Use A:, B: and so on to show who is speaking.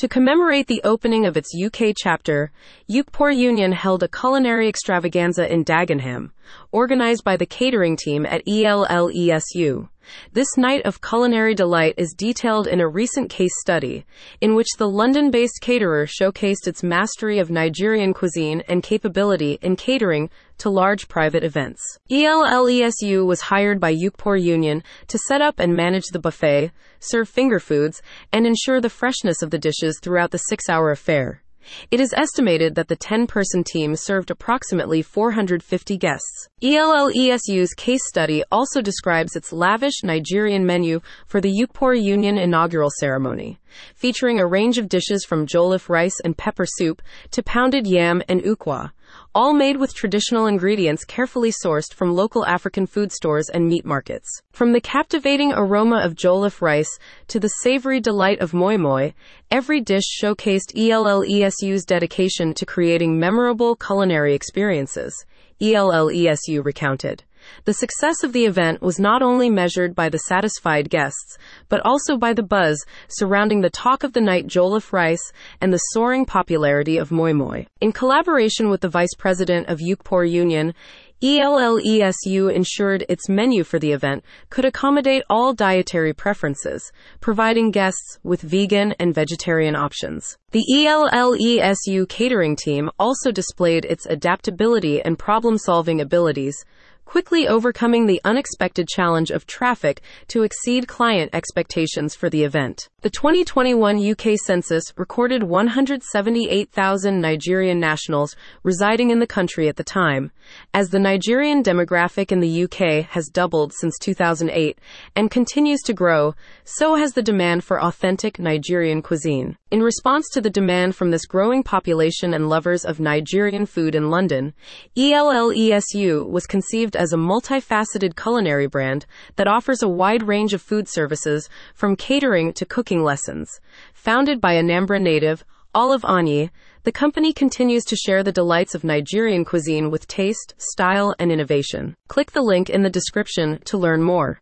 A: To commemorate the opening of its UK chapter, Ukpor Union held a culinary extravaganza in Dagenham, organized by the catering team at ELLESU. This night of culinary delight is detailed in a recent case study, in which the London based caterer showcased its mastery of Nigerian cuisine and capability in catering to large private events. ELLESU was hired by Ukpor Union to set up and manage the buffet, serve finger foods, and ensure the freshness of the dishes throughout the six hour affair. It is estimated that the 10 person team served approximately 450 guests. ELLESU's case study also describes its lavish Nigerian menu for the Ukpor Union inaugural ceremony, featuring a range of dishes from jollof rice and pepper soup to pounded yam and ukwa, all made with traditional ingredients carefully sourced from local African food stores and meat markets. From the captivating aroma of jollof rice to the savory delight of moi moi, every dish showcased ELLESU's dedication to creating memorable culinary experiences. ELLESU recounted. The success of the event was not only measured by the satisfied guests, but also by the buzz surrounding the talk of the night jollof rice and the soaring popularity of moi moi. In collaboration with the vice president of Ukpor Union, ELLESU ensured its menu for the event could accommodate all dietary preferences, providing guests with vegan and vegetarian options. The ELLESU catering team also displayed its adaptability and problem solving abilities quickly overcoming the unexpected challenge of traffic to exceed client expectations for the event. The 2021 UK census recorded 178,000 Nigerian nationals residing in the country at the time. As the Nigerian demographic in the UK has doubled since 2008 and continues to grow, so has the demand for authentic Nigerian cuisine. In response to the demand from this growing population and lovers of Nigerian food in London, ELLESU was conceived as a multifaceted culinary brand that offers a wide range of food services from catering to cooking lessons. Founded by Anambra native Olive Anyi, the company continues to share the delights of Nigerian cuisine with taste, style, and innovation. Click the link in the description to learn more.